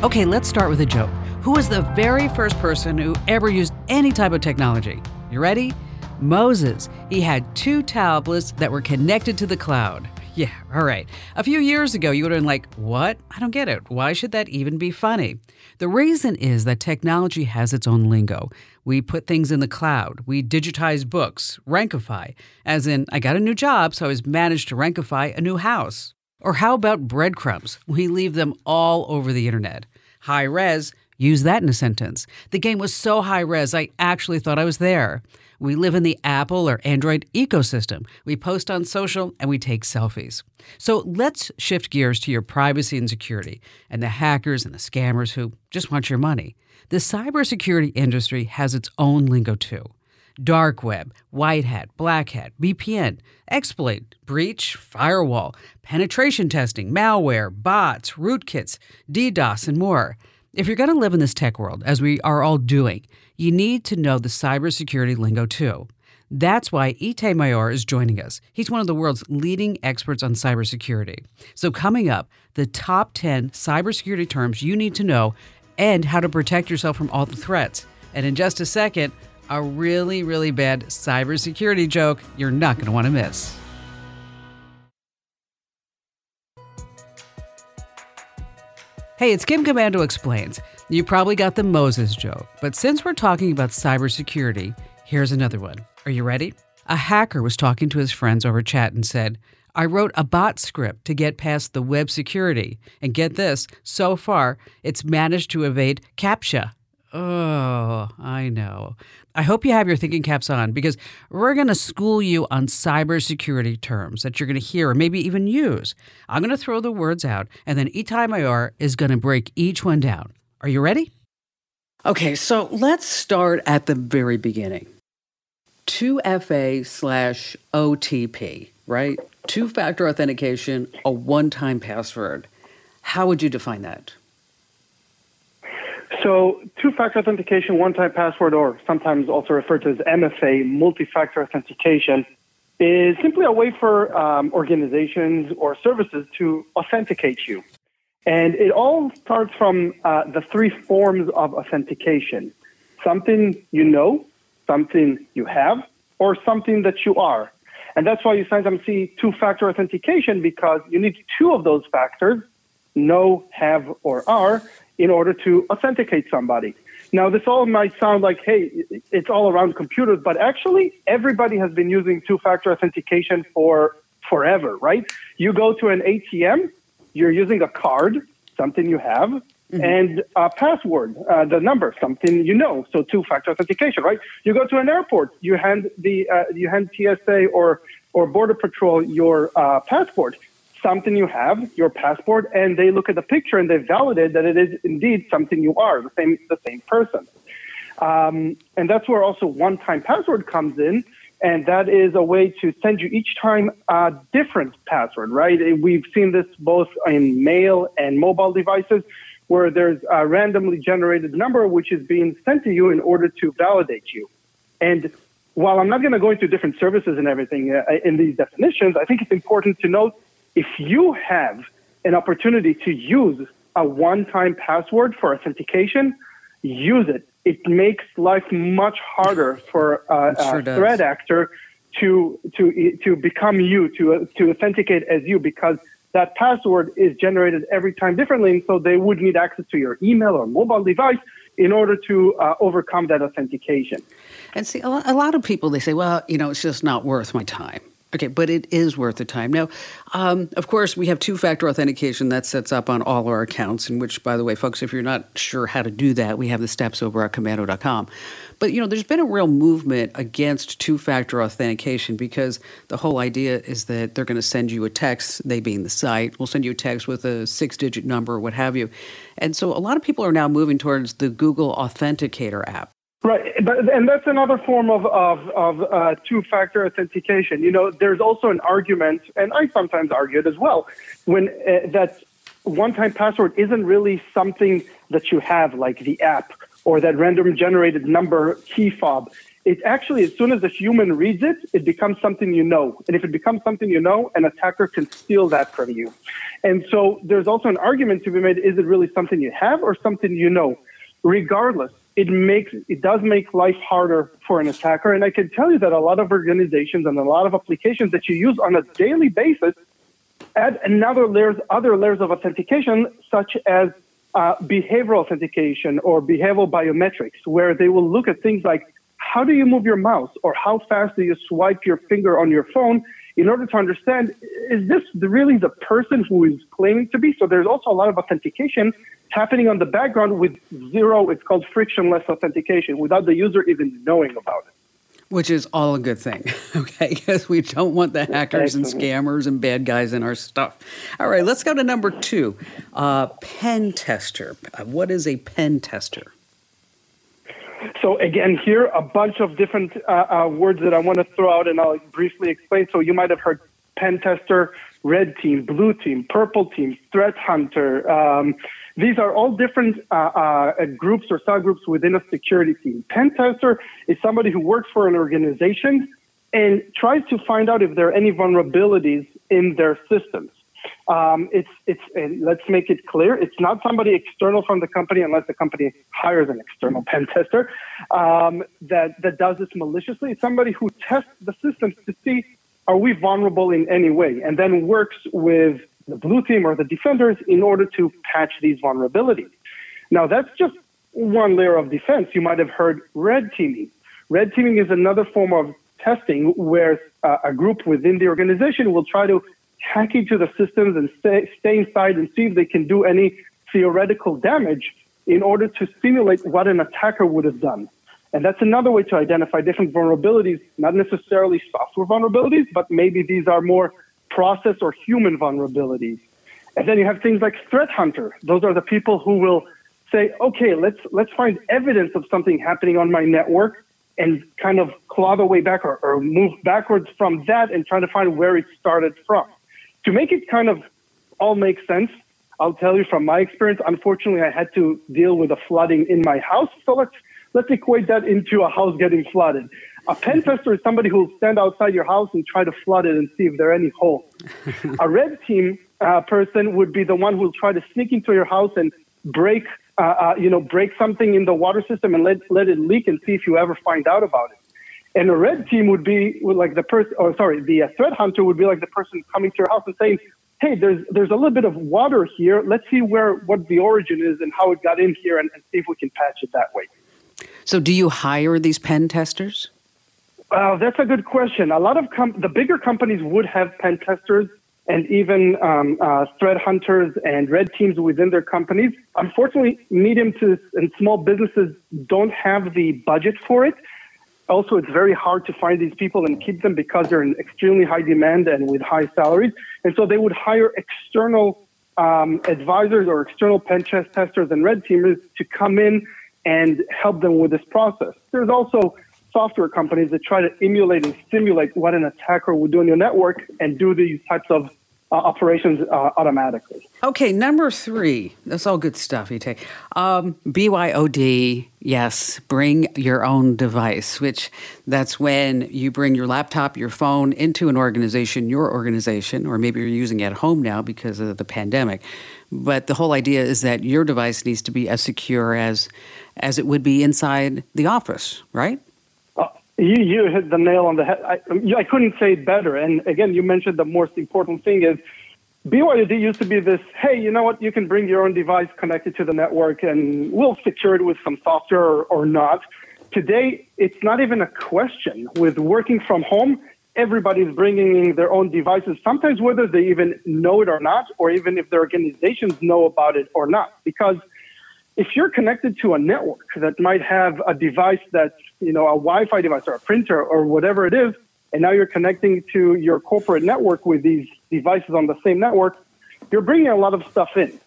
Okay, let's start with a joke. Who was the very first person who ever used any type of technology? You ready? Moses. He had two tablets that were connected to the cloud. Yeah, all right. A few years ago, you would have been like, What? I don't get it. Why should that even be funny? The reason is that technology has its own lingo. We put things in the cloud, we digitize books, rankify, as in, I got a new job, so I was managed to rankify a new house. Or how about breadcrumbs? We leave them all over the internet. High res, use that in a sentence. The game was so high res, I actually thought I was there. We live in the Apple or Android ecosystem. We post on social and we take selfies. So let's shift gears to your privacy and security and the hackers and the scammers who just want your money. The cybersecurity industry has its own lingo too. Dark web, white hat, black hat, VPN, exploit, breach, firewall, penetration testing, malware, bots, rootkits, DDoS, and more. If you're going to live in this tech world, as we are all doing, you need to know the cybersecurity lingo too. That's why Etay Maor is joining us. He's one of the world's leading experts on cybersecurity. So, coming up, the top 10 cybersecurity terms you need to know and how to protect yourself from all the threats. And in just a second, a really, really bad cybersecurity joke you're not going to want to miss. Hey, it's Kim Komando Explains. You probably got the Moses joke, but since we're talking about cybersecurity, here's another one. Are you ready? A hacker was talking to his friends over chat and said, I wrote a bot script to get past the web security. And get this, so far, it's managed to evade CAPTCHA. Oh, I know. I hope you have your thinking caps on because we're going to school you on cybersecurity terms that you're going to hear or maybe even use. I'm going to throw the words out, and then Etay Maor is going to break each one down. Are you ready? Okay, so let's start at the very beginning. 2FA slash OTP, right? Two factor authentication, a one time password. How would you define that? So, two factor authentication, one time password, or sometimes also referred to as MFA, multi factor authentication, is simply a way for um, organizations or services to authenticate you. And it all starts from uh, the three forms of authentication something you know, something you have, or something that you are. And that's why you sometimes see two factor authentication because you need two of those factors know, have, or are in order to authenticate somebody. Now, this all might sound like, hey, it's all around computers, but actually, everybody has been using two factor authentication for forever, right? You go to an ATM, you're using a card, something you have, mm-hmm. and a password, uh, the number, something you know. So two-factor authentication, right? You go to an airport, you hand the uh, you hand TSA or or border patrol your uh, passport, something you have, your passport, and they look at the picture and they validate that it is indeed something you are, the same the same person. Um, and that's where also one-time password comes in and that is a way to send you each time a different password, right? We've seen this both in mail and mobile devices where there's a randomly generated number which is being sent to you in order to validate you. And while I'm not going to go into different services and everything uh, in these definitions, I think it's important to note if you have an opportunity to use a one time password for authentication, use it. It makes life much harder for uh, sure a threat actor to to to become you to to authenticate as you because that password is generated every time differently and so they would need access to your email or mobile device in order to uh, overcome that authentication. And see a lot of people they say well you know it's just not worth my time Okay, but it is worth the time. Now, um, of course, we have two factor authentication that sets up on all our accounts, in which, by the way, folks, if you're not sure how to do that, we have the steps over at komando.com. But, you know, there's been a real movement against two factor authentication because the whole idea is that they're going to send you a text, they being the site, will send you a text with a six digit number or what have you. And so a lot of people are now moving towards the Google Authenticator app. Right, but and that's another form of of, of uh, two-factor authentication. You know, there's also an argument, and I sometimes argue it as well, when uh, that one-time password isn't really something that you have, like the app or that random generated number key fob. it actually, as soon as a human reads it, it becomes something you know. And if it becomes something you know, an attacker can steal that from you. And so there's also an argument to be made is it really something you have or something you know? Regardless, it makes it does make life harder for an attacker. And I can tell you that a lot of organizations and a lot of applications that you use on a daily basis add another layers, other layers of authentication, such as uh, behavioral authentication or behavioral biometrics, where they will look at things like how do you move your mouse or how fast do you swipe your finger on your phone in order to understand is this really the person who is claiming to be? So there's also a lot of authentication happening on the background with zero, it's called frictionless authentication, without the user even knowing about it. Which is all a good thing, okay? Because we don't want the hackers and scammers and bad guys in our stuff. All right, let's go to number two uh, pen tester. Uh, what is a pen tester? So again, here a bunch of different uh, uh, words that I want to throw out, and I'll briefly explain. So you might have heard pen tester, red team, blue team, purple team, threat hunter. Um, these are all different uh, uh, groups or subgroups within a security team. Pen tester is somebody who works for an organization and tries to find out if there are any vulnerabilities in their systems. Um, it's it's let's make it clear. It's not somebody external from the company unless the company hires an external pen tester um, that that does this maliciously. It's somebody who tests the systems to see are we vulnerable in any way, and then works with the blue team or the defenders in order to patch these vulnerabilities. Now that's just one layer of defense. You might have heard red teaming. Red teaming is another form of testing where uh, a group within the organization will try to hack into the systems and stay, stay inside and see if they can do any theoretical damage in order to simulate what an attacker would have done. And that's another way to identify different vulnerabilities, not necessarily software vulnerabilities, but maybe these are more process or human vulnerabilities. And then you have things like threat hunter. Those are the people who will say, okay, let's let's find evidence of something happening on my network and kind of claw the way back or, or move backwards from that and try to find where it started from to make it kind of all make sense, I'll tell you from my experience, unfortunately, I had to deal with a flooding in my house. So let's, let's equate that into a house getting flooded. A pen tester is somebody who will stand outside your house and try to flood it and see if there are any holes. a red team uh, person would be the one who will try to sneak into your house and break, uh, uh, you know, break something in the water system and let, let it leak and see if you ever find out about it. And a red team would be like the person, or sorry, the uh, threat hunter would be like the person coming to your house and saying, "Hey, there's there's a little bit of water here. Let's see where what the origin is and how it got in here, and, and see if we can patch it that way." So, do you hire these pen testers? Uh, that's a good question. A lot of com- the bigger companies would have pen testers and even um, uh, threat hunters and red teams within their companies. Unfortunately, medium to and small businesses don't have the budget for it also it's very hard to find these people and keep them because they're in extremely high demand and with high salaries. And so they would hire external um, advisors or external pen test testers and red teamers to come in and help them with this process. There's also software companies that try to emulate and simulate what an attacker would do on your network and do these types of uh, operations uh, automatically. Okay, number three. That's all good stuff, Etay. Um, BYOD, yes, bring your own device, which that's when you bring your laptop, your phone into an organization, your organization, or maybe you're using it at home now because of the pandemic. But the whole idea is that your device needs to be as secure as as it would be inside the office, right? You, you hit the nail on the head. I, I couldn't say it better. And again, you mentioned the most important thing is BYOD used to be this, hey, you know what, you can bring your own device connected to the network and we'll secure it with some software or, or not. Today, it's not even a question. With working from home, everybody's bringing their own devices, sometimes whether they even know it or not, or even if their organizations know about it or not. Because if you're connected to a network that might have a device that's, you know, a Wi-Fi device or a printer or whatever it is, and now you're connecting to your corporate network with these devices on the same network, you're bringing a lot of stuff in.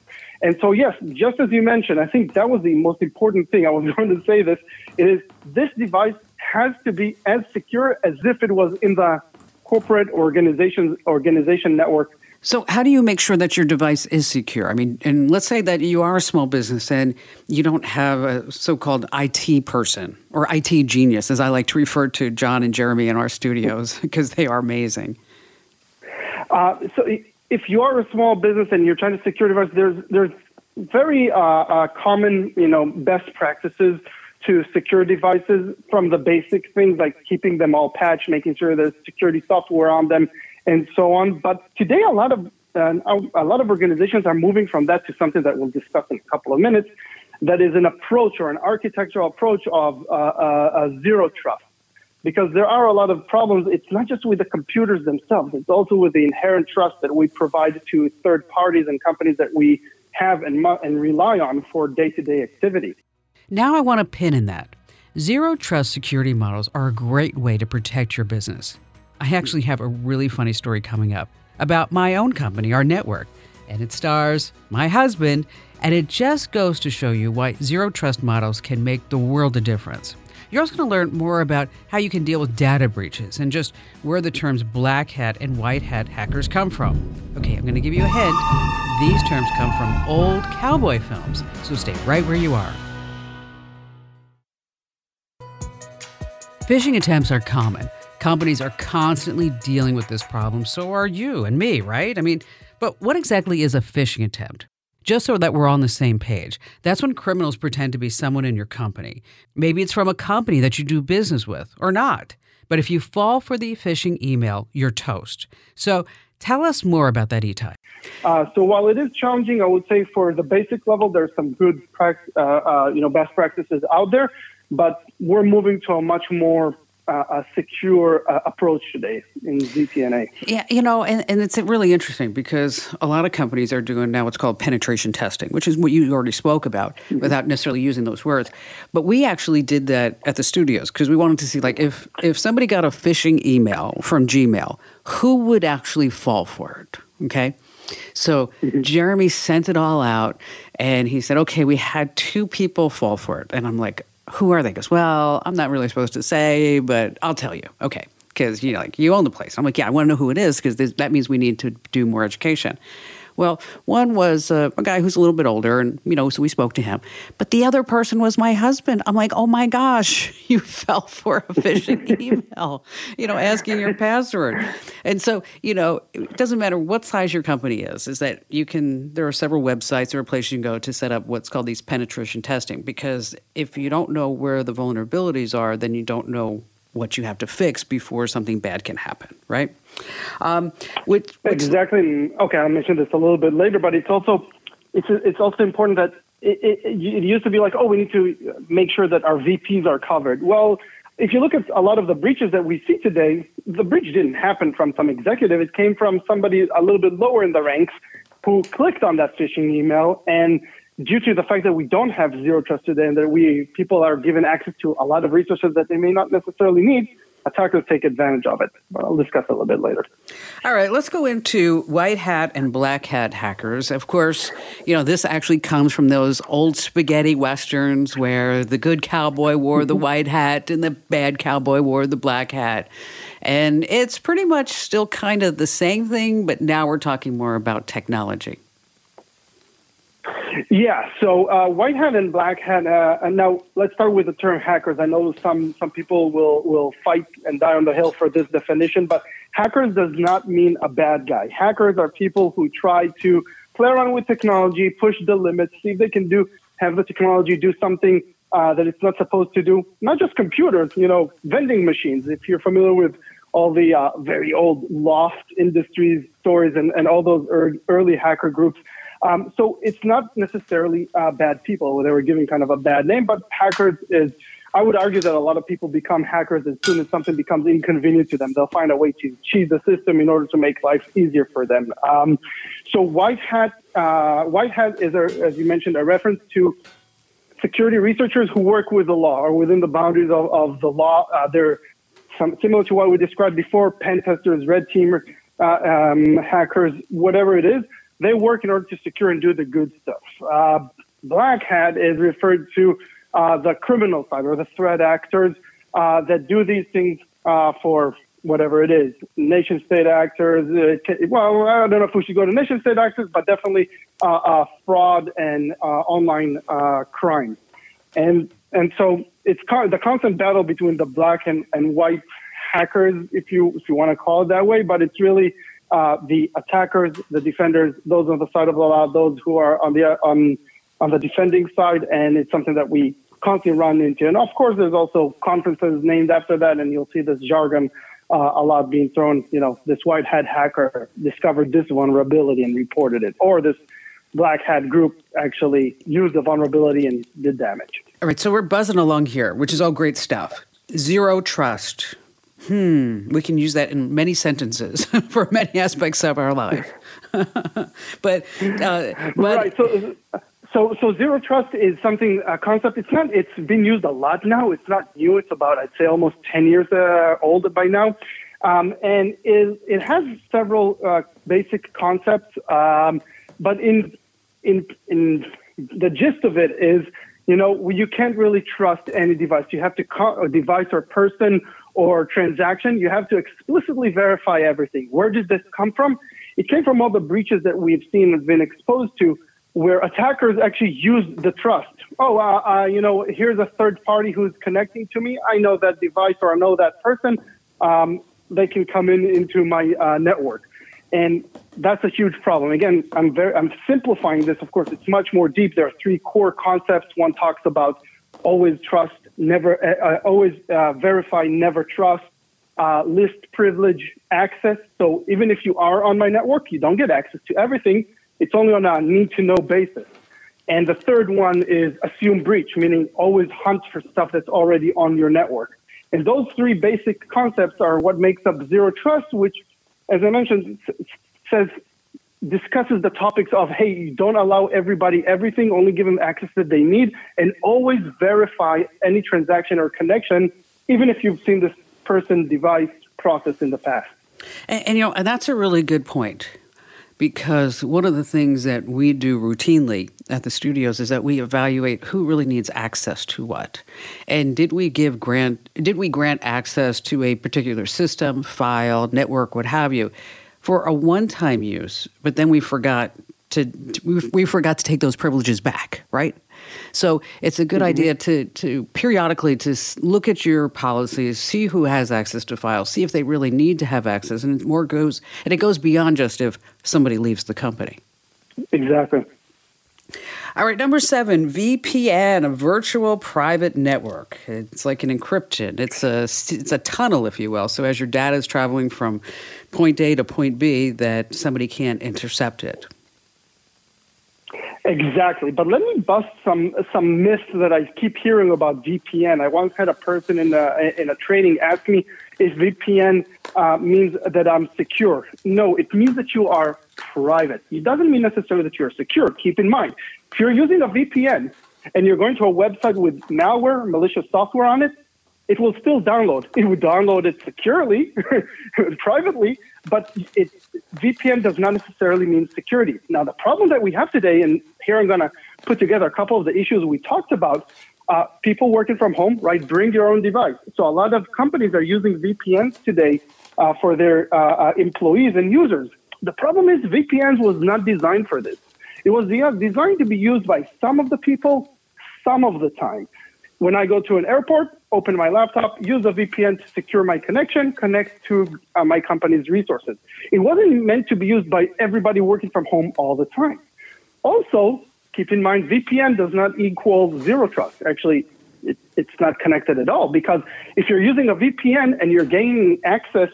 And so, yes, just as you mentioned, I think that was the most important thing. I was going to say this. It is this device has to be as secure as if it was in the corporate organization organization network So, how do you make sure that your device is secure? I mean, and let's say that you are a small business and you don't have a so called IT person or IT genius, as I like to refer to John and Jeremy in our studios, because they are amazing. Uh, so, if you are a small business and you're trying to secure device, there's, there's very uh, uh, common, you know, best practices to secure devices from the basic things like keeping them all patched, making sure there's security software on them, and so on. But today, a lot of uh, a lot of organizations are moving from that to something that we'll discuss in a couple of minutes. That is an approach or an architectural approach of uh, uh, zero trust, because there are a lot of problems. It's not just with the computers themselves; it's also with the inherent trust that we provide to third parties and companies that we have and, and rely on for day-to-day activity. Now I want to pin in that. Zero trust security models are a great way to protect your business. I actually have a really funny story coming up about my own company, our network, and it stars my husband, and it just goes to show you why zero trust models can make the world a difference. You're also going to learn more about how you can deal with data breaches and just where the terms black hat and white hat hackers come from. Okay, I'm going to give you a hint. These terms come from old cowboy films, so stay right where you are. Phishing attempts are common. Companies are constantly dealing with this problem, so are you and me, right? I mean, but what exactly is a phishing attempt? Just so that we're on the same page, that's when criminals pretend to be someone in your company. Maybe it's from a company that you do business with, or not. But if you fall for the phishing email, you're toast. So tell us more about that, Etay. Uh, so while it is challenging, I would say for the basic level, there's some good, uh, uh, you know, best practices out there. But we're moving to a much more uh, a secure uh, approach today in ZTNA. Yeah, you know, and, and it's really interesting because a lot of companies are doing now what's called penetration testing, which is what you already spoke about mm-hmm. without necessarily using those words. But we actually did that at the studios because we wanted to see like if if somebody got a phishing email from Gmail, who would actually fall for it? Okay. So mm-hmm. Jeremy sent it all out and he said, okay, we had two people fall for it. And I'm like, who are they? He goes, well, I'm not really supposed to say, but I'll tell you. Okay. Because you know, like you own the place. I'm like, yeah, I want to know who it is because that means we need to do more education. Well, one was uh, a guy who's a little bit older, and you know, so we spoke to him. But the other person was my husband. I'm like, oh my gosh, you fell for a phishing email, you know, asking your password. And so, you know, it doesn't matter what size your company is. Is that you can? There are several websites or places you can go to set up what's called these penetration testing. Because if you don't know where the vulnerabilities are, then you don't know what you have to fix before something bad can happen, right? Um, which, which, exactly. Okay, I'll mention this a little bit later, but it's also it's it's also important that it, it, it used to be like, oh, we need to make sure that our VPs are covered. Well, if you look at a lot of the breaches that we see today, the breach didn't happen from some executive. It came from somebody a little bit lower in the ranks who clicked on that phishing email and due to the fact that we don't have zero trust today and that we people are given access to a lot of resources that they may not necessarily need, attackers take advantage of it. But I'll discuss a little bit later. All right, let's go into white hat and black hat hackers. Of course, you know, this actually comes from those old spaghetti westerns where the good cowboy wore the mm-hmm. white hat and the bad cowboy wore the black hat. And it's pretty much still kind of the same thing, but now we're talking more about technology. Yeah, so uh, white hat and black hat. Uh, and now let's start with the term hackers. I know some some people will will fight and die on the hill for this definition, but hackers does not mean a bad guy. Hackers are people who try to play around with technology, push the limits, see if they can do have the technology do something uh, that it's not supposed to do. Not just computers, you know, vending machines. If you're familiar with all the uh, very old L0pht industries stories and, and all those early hacker groups um, so it's not necessarily uh, bad people. They were giving kind of a bad name, but hackers is. I would argue that a lot of people become hackers as soon as something becomes inconvenient to them. They'll find a way to cheat the system in order to make life easier for them. Um, so white hat, uh, white hat is, a, as you mentioned, a reference to security researchers who work with the law or within the boundaries of, of the law. Uh, they're some, similar to what we described before: pen testers, red teamers, uh, um, hackers, whatever it is. They work in order to secure and do the good stuff. Uh, black hat is referred to uh, the criminal side or the threat actors uh, that do these things uh, for whatever it is, nation state actors. Uh, well, I don't know if we should go to nation state actors, but definitely uh, fraud and online crime. And and so it's the constant battle between the black and, and white hackers, if you if you want to call it that way. But it's really uh, the attackers, the defenders, those on the side of the law, those who are on the on on the defending side, and it's something that we constantly run into. And of course, there's also conferences named after that, and you'll see this jargon uh, a lot being thrown. You know, this white hat hacker discovered this vulnerability and reported it, or this black hat group actually used the vulnerability and did damage. All right, so we're buzzing along here, which is all great stuff. Zero trust. Hmm, we can use that in many sentences for many aspects of our life. but, uh, but right. So, so, so zero trust is something a concept. It's not. It's been used a lot now. It's not new. It's about I'd say almost ten years uh, old by now, um, and it, it has several uh, basic concepts. Um, but in in in the gist of it is, you know, you can't really trust any device. You have to a device or person or transaction. You have to explicitly verify everything. Where did this come from? It came from all the breaches that we've seen and been exposed to where attackers actually use the trust. Oh, uh, uh, you know, here's a third party who's connecting to me. I know that device or I know that person. Um, they can come in into my uh, network, and that's a huge problem. Again, I'm very I'm simplifying this. Of course, it's much more deep. There are three core concepts. One talks about always trust, never uh, uh always uh, verify, never trust. Uh, least privilege access. So even if you are on my network, you don't get access to everything it's only on a need to know basis. And the third one is assume breach, meaning always hunt for stuff that's already on your network. And those three basic concepts are what makes up zero trust, which, as I mentioned, says discusses the topics of hey, don't allow everybody everything, only give them access that they need, and always verify any transaction or connection, even if you've seen this person device process in the past. And, and you know, that's a really good point because one of the things that we do routinely at the studios is that we evaluate who really needs access to what and did we give grant did we grant access to a particular system file network what have you for a one-time use but then we forgot to we, we forgot to take those privileges back right so it's a good mm-hmm. idea to to periodically to look at your policies, see who has access to files, see if they really need to have access, and it more goes and it goes beyond just if somebody leaves the company. Exactly. All right, number seven, VPN, a virtual private network. It's like an encryption. It's a it's a tunnel, if you will. So as your data is traveling from point A to point B, that somebody can't intercept it. Exactly. But let me bust some some myths that I keep hearing about VPN. I once had a person in a in a training ask me, "Is VPN uh, means that I'm secure?" No, it means that you are private. It doesn't mean necessarily that you're secure. Keep in mind, if you're using a VPN and you're going to a website with malware, malicious software on it, it will still download. It will download it securely, privately, but it, VPN does not necessarily mean security. Now, the problem that we have today, and here I'm going to put together a couple of the issues we talked about. Uh, people working from home, right? Bring your own device. So a lot of companies are using VPNs today uh, for their uh, uh, employees and users. The problem is VPNs was not designed for this. It was designed to be used by some of the people, some of the time. When I go to an airport, open my laptop, use a VPN to secure my connection, connect to uh, my company's resources. It wasn't meant to be used by everybody working from home all the time. Also, keep in mind, VPN does not equal zero trust. Actually, it, it's not connected at all because if you're using a VPN and you're gaining access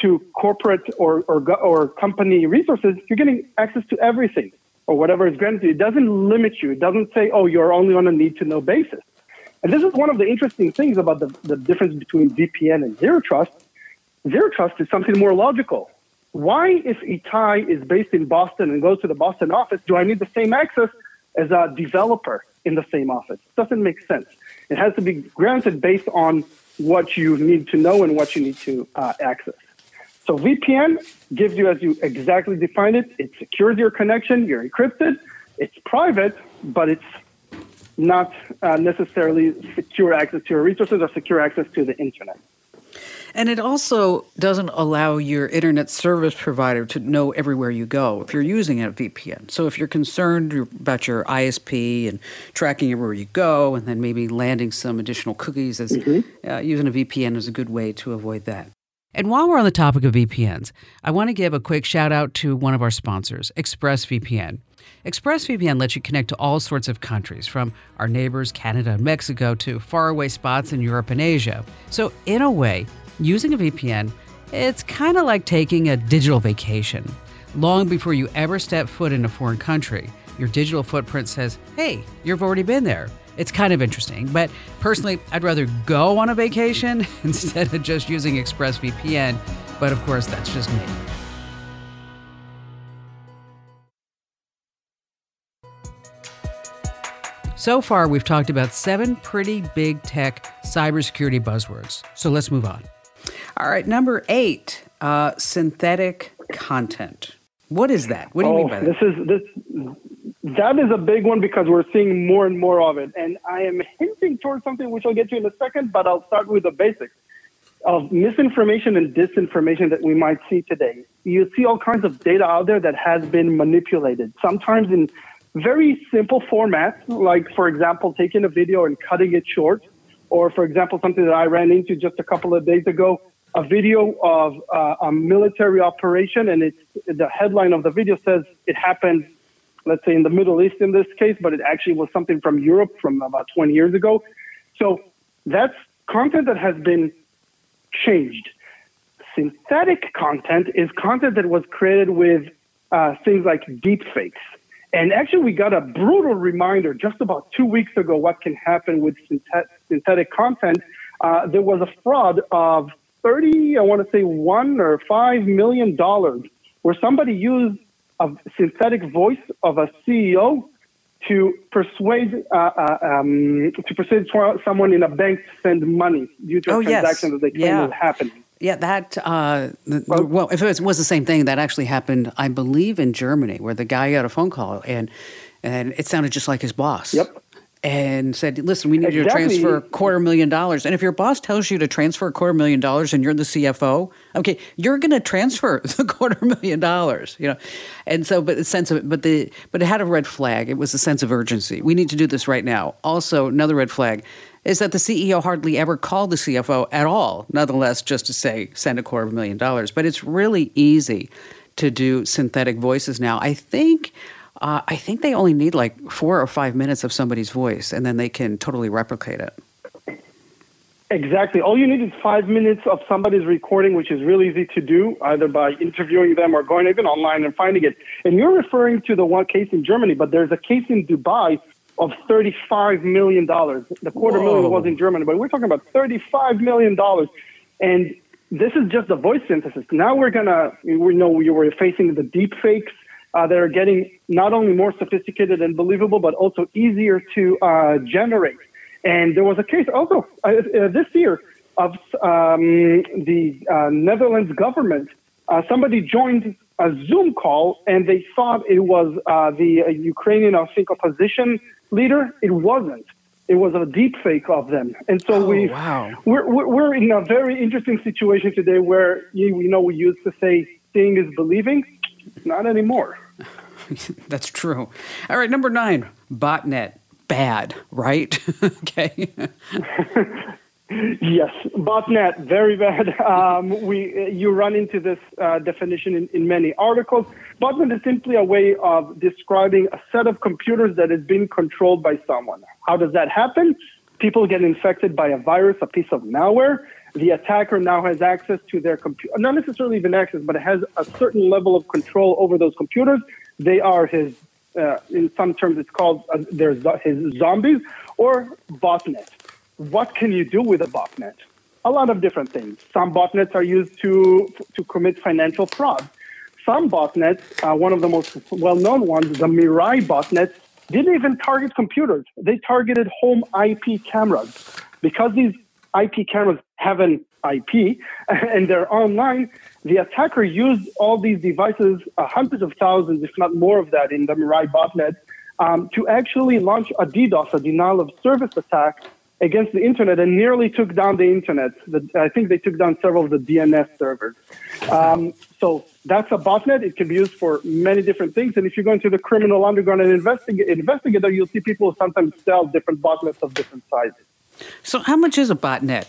to corporate or, or, or company resources, you're getting access to everything or whatever is granted. It doesn't limit you. It doesn't say, oh, you're only on a need to know basis. And this is one of the interesting things about the, the difference between VPN and zero trust. Zero trust is something more logical. Why, if Etay is based in Boston and goes to the Boston office, do I need the same access as a developer in the same office? It doesn't make sense. It has to be granted based on what you need to know and what you need to uh, access. So VPN gives you, as you exactly defined it, it secures your connection, you're encrypted, it's private, but it's not uh, necessarily secure access to your resources or secure access to the internet. And it also doesn't allow your internet service provider to know everywhere you go if you're using a VPN. So if you're concerned about your ISP and tracking everywhere you go, and then maybe landing some additional cookies, as, mm-hmm. uh, using a VPN is a good way to avoid that. And while we're on the topic of VPNs, I want to give a quick shout out to one of our sponsors, ExpressVPN. ExpressVPN lets you connect to all sorts of countries, from our neighbors, Canada and Mexico, to faraway spots in Europe and Asia. So, in a way, using a VPN, it's kind of like taking a digital vacation. Long before you ever step foot in a foreign country, your digital footprint says, hey, you've already been there. It's kind of interesting, but personally, I'd rather go on a vacation instead of just using ExpressVPN. But of course, that's just me. So far, we've talked about seven pretty big tech cybersecurity buzzwords. So let's move on. All right, number eight uh, synthetic content. What is that? What do you oh, mean by that? This is this that is a big one because we're seeing more and more of it. And I am hinting towards something which I'll get to in a second, but I'll start with the basics of misinformation and disinformation that we might see today. You see all kinds of data out there that has been manipulated, sometimes in very simple formats, like, for example, taking a video and cutting it short, or, for example, something that I ran into just a couple of days ago, a video of uh, a military operation, and it's the headline of the video says it happened, let's say, in the Middle East in this case, but it actually was something from Europe from about 20 years ago. So that's content that has been changed. Synthetic content is content that was created with uh, things like deep fakes. And actually, we got a brutal reminder just about two weeks ago what can happen with synthetic content. Uh, there was a fraud of 30, I want to say one or five million dollars, where somebody used a synthetic voice of a CEO to persuade uh, uh, um, to persuade someone in a bank to send money due to a oh, transaction yes. that they claim yeah. was happening. Yeah, that, uh, well, well, if it was the same thing, that actually happened, I believe, in Germany, where the guy got a phone call and and it sounded just like his boss. Yep. And said, listen, we need exactly. you to transfer a quarter million dollars. And if your boss tells you to transfer a quarter million dollars and you're the CFO, okay, you're going to transfer the quarter million dollars, you know. And so, but the sense of but the, but it had a red flag. It was a sense of urgency. We need to do this right now. Also, another red flag is that the CEO hardly ever called the CFO at all, nonetheless, just to say, send a quarter of a million dollars. But it's really easy to do synthetic voices now. I think. Uh, I think they only need like four or five minutes of somebody's voice, and then they can totally replicate it. Exactly. All you need is five minutes of somebody's recording, which is really easy to do, either by interviewing them or going even online and finding it. And you're referring to the one case in Germany, but there's a case in Dubai of $35 million. The quarter Whoa. million was in Germany, but we're talking about $35 million. And this is just the voice synthesis. Now we're going to, we know we were facing the deep fakes uh, that are getting not only more sophisticated and believable, but also easier to uh, generate. And there was a case also uh, uh this year of um, the uh, Netherlands government. Uh, somebody joined a Zoom call and they thought it was the Ukrainian, I think, opposition leader. It wasn't. It was a deep fake of them. And so oh, we, wow. we're, we're in a very interesting situation today where, you know, we used to say seeing is believing. Not anymore. That's true. All right, number nine, botnet. Bad, right? okay. Yes, botnet, very bad. Um, we, you run into this uh, definition in, in, many articles. Botnet is simply a way of describing a set of computers that is being controlled by someone. How does that happen? People get infected by a virus, a piece of malware. The attacker now has access to their computer, not necessarily even access, but it has a certain level of control over those computers. They are his, uh, in some terms, it's called uh, there's his zombies or botnet what can you do with a botnet? A lot of different things. Some botnets are used to, to commit financial fraud. Some botnets, uh, one of the most well known ones, the Mirai botnet, didn't even target computers. They targeted home IP cameras. Because these IP cameras have an IP and they're online, the attacker used all these devices, uh, hundreds of thousands, if not more of that, in the Mirai botnet, um, to actually launch a DDoS, a denial of service attack, against the internet and nearly took down the internet. The, I think they took down several of the DNS servers. Um, so that's a botnet. It can be used for many different things. And if you go into the criminal underground and investigate, investigate you'll see people sometimes sell different botnets of different sizes. So, how much is a botnet?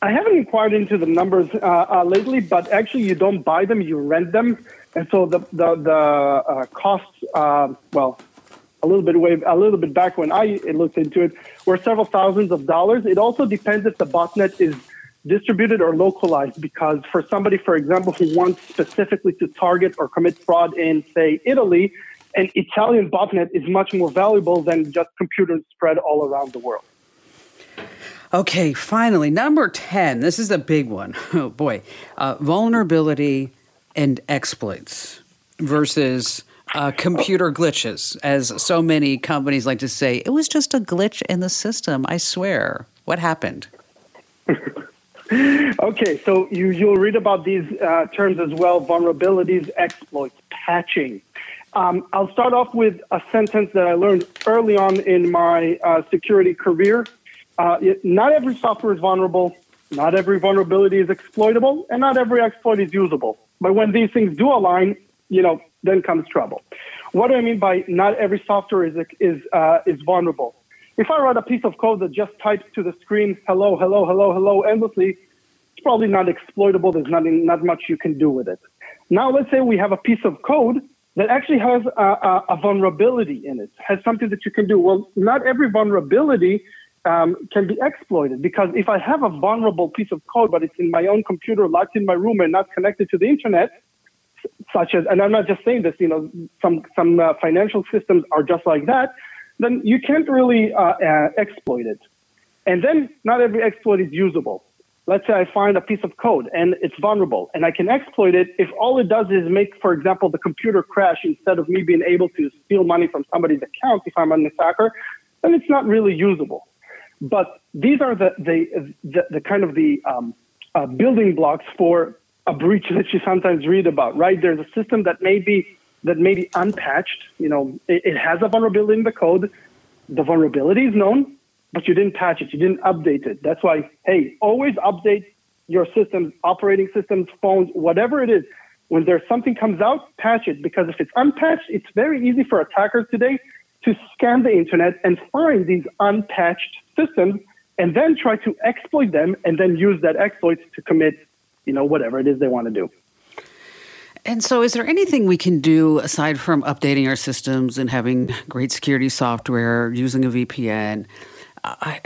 I haven't inquired into the numbers uh, uh, lately, but actually, you don't buy them; you rent them, and so the the, the uh, costs, uh, well, a little bit way, a little bit back when I looked into it, were several thousands of dollars. It also depends if the botnet is distributed or localized, because for somebody, for example, who wants specifically to target or commit fraud in, say, Italy, an Italian botnet is much more valuable than just computers spread all around the world. Okay, finally, number 10. This is a big one. Oh, boy. Uh, vulnerability and exploits versus uh, computer glitches, as so many companies like to say. It was just a glitch in the system, I swear. What happened? okay, so you, you'll read about these uh, terms as well vulnerabilities, exploits, patching. Um, I'll start off with a sentence that I learned early on in my uh, security career uh, it, not every software is vulnerable, not every vulnerability is exploitable, and not every exploit is usable. But when these things do align, you know, then comes trouble. What do I mean by not every software is is uh, is vulnerable? If I write a piece of code that just types to the screen hello, hello, hello, hello endlessly, it's probably not exploitable. There's nothing, not much you can do with it. Now, let's say we have a piece of code that actually has a, a, a vulnerability in it, has something that you can do. Well, not every vulnerability um, can be exploited because if I have a vulnerable piece of code, but it's in my own computer, locked in my room, and not connected to the internet, such as, and I'm not just saying this, you know, some some uh, financial systems are just like that, then you can't really uh, uh, exploit it. And then not every exploit is usable. Let's say I find a piece of code and it's vulnerable, and I can exploit it if all it does is make, for example, the computer crash instead of me being able to steal money from somebody's account if I'm an attacker, then it's not really usable. But these are the the the, the kind of the um, uh, building blocks for a breach that you sometimes read about. Right? There's a system that may be that may be unpatched. You know, it, it has a vulnerability in the code. The vulnerability is known, but you didn't patch it. You didn't update it. That's why, hey, always update your systems, operating systems, phones, whatever it is. When there's something comes out, patch it because if it's unpatched, it's very easy for attackers today to scan the internet and find these unpatched systems and then try to exploit them and then use that exploit to commit, you know, whatever it is they want to do. And so, is there anything we can do aside from updating our systems and having great security software, using a VPN? I,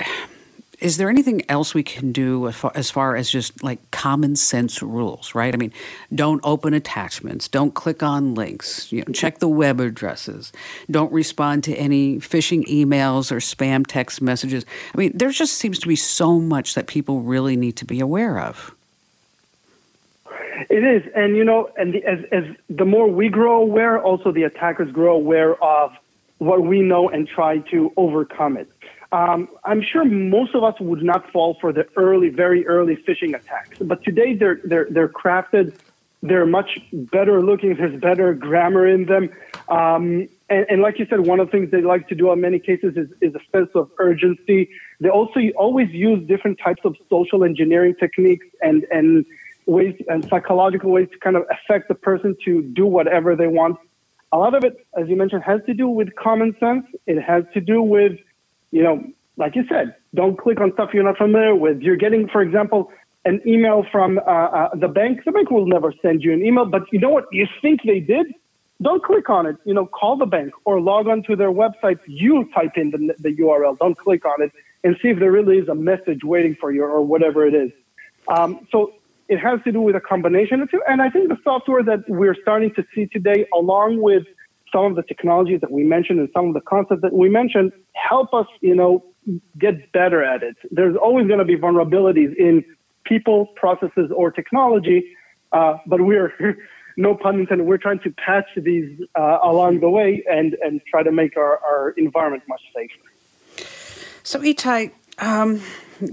is there anything else we can do as far, as far, as just like common sense rules, right? I mean, don't open attachments, don't click on links, you know, check the web addresses, don't respond to any phishing emails or spam text messages. I mean, there just seems to be so much that people really need to be aware of. It is, and you know, and the, as as the more we grow aware, also the attackers grow aware of what we know and try to overcome it. Um, I'm sure most of us would not fall for the early, very early phishing attacks. But today they're they're they're crafted. They're much better looking. There's better grammar in them. Um, and, and, like you said, one of the things they like to do in many cases is, is a sense of urgency. They also always use different types of social engineering techniques and and ways and psychological ways to kind of affect the person to do whatever they want. A lot of it, as you mentioned, has to do with common sense. It has to do with you know, like you said, don't click on stuff you're not familiar with. You're getting, for example, an email from uh, uh, the bank. The bank will never send you an email, but you know what? You think they did? Don't click on it. You know, call the bank or log on to their website. You type in the, the URL. Don't click on it and see if there really is a message waiting for you or whatever it is. Um, so it has to do with a combination of two. And I think the software that we're starting to see today, along with some of the technologies that we mentioned and some of the concepts that we mentioned help us, you know, get better at it. There's always going to be vulnerabilities in people, processes, or technology, uh, but we're, no pun intended, we're trying to patch these uh, along the way and, and try to make our, our environment much safer. So, Etay, um,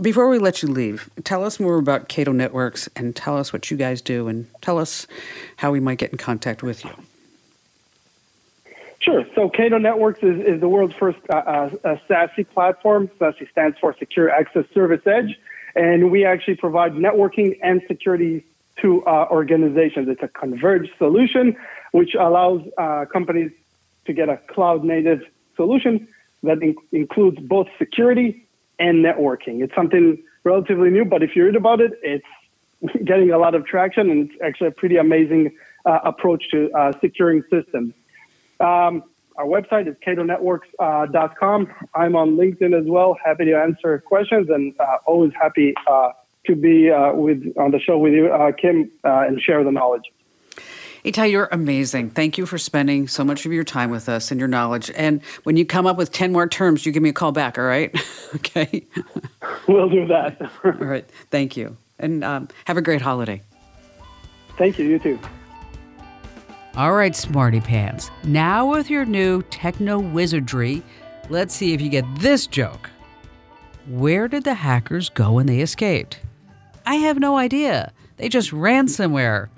before we let you leave, tell us more about Cato Networks and tell us what you guys do and tell us how we might get in contact with you. Sure. So Cato Networks is, is the world's first uh, uh, SASE platform. SASE stands for Secure Access Service Edge. And we actually provide networking and security to uh, organizations. It's a converged solution, which allows uh, companies to get a cloud native solution that in- includes both security and networking. It's something relatively new, but if you read about it, it's getting a lot of traction and it's actually a pretty amazing uh, approach to uh, securing systems. Um, our website is catonetworks.com. Uh, I'm on LinkedIn as well. Happy to answer questions and uh, always happy uh, to be uh, with on the show with you, Kim, and share the knowledge. Etay, you're amazing. Thank you for spending so much of your time with us and your knowledge. And when you come up with 10 more terms, you give me a call back, all right? okay. We'll do that. all right. Thank you. And um, have a great holiday. Thank you. You too. All right, smarty pants. Now with your new techno wizardry, let's see if you get this joke. Where did the hackers go when they escaped? I have no idea. They just ran somewhere.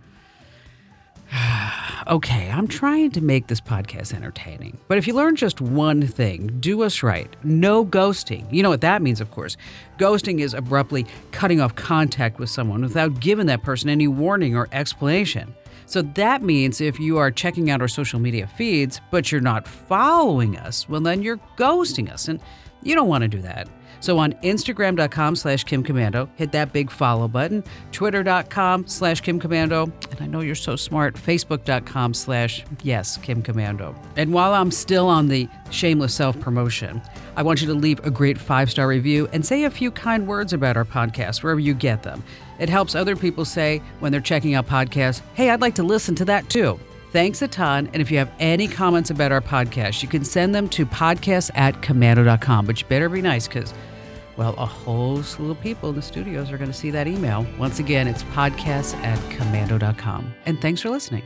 Okay, I'm trying to make this podcast entertaining. But if you learn just one thing, do us right. No ghosting. You know what that means, of course. Ghosting is abruptly cutting off contact with someone without giving that person any warning or explanation. So that means if you are checking out our social media feeds, but you're not following us, well, then you're ghosting us. And you don't want to do that. So on Instagram.com slash Kim Komando, hit that big follow button. Twitter.com slash Kim Komando. And I know you're so smart. Facebook.com slash yes, Kim Komando. And while I'm still on the shameless self promotion, I want you to leave a great five star review and say a few kind words about our podcast wherever you get them. It helps other people say when they're checking out podcasts, hey, I'd like to listen to that too. Thanks a ton. And if you have any comments about our podcast, you can send them to podcast at komando.com. But you better be nice because well, a whole slew of people in the studios are going to see that email. Once again, it's podcast at komando.com. And thanks for listening.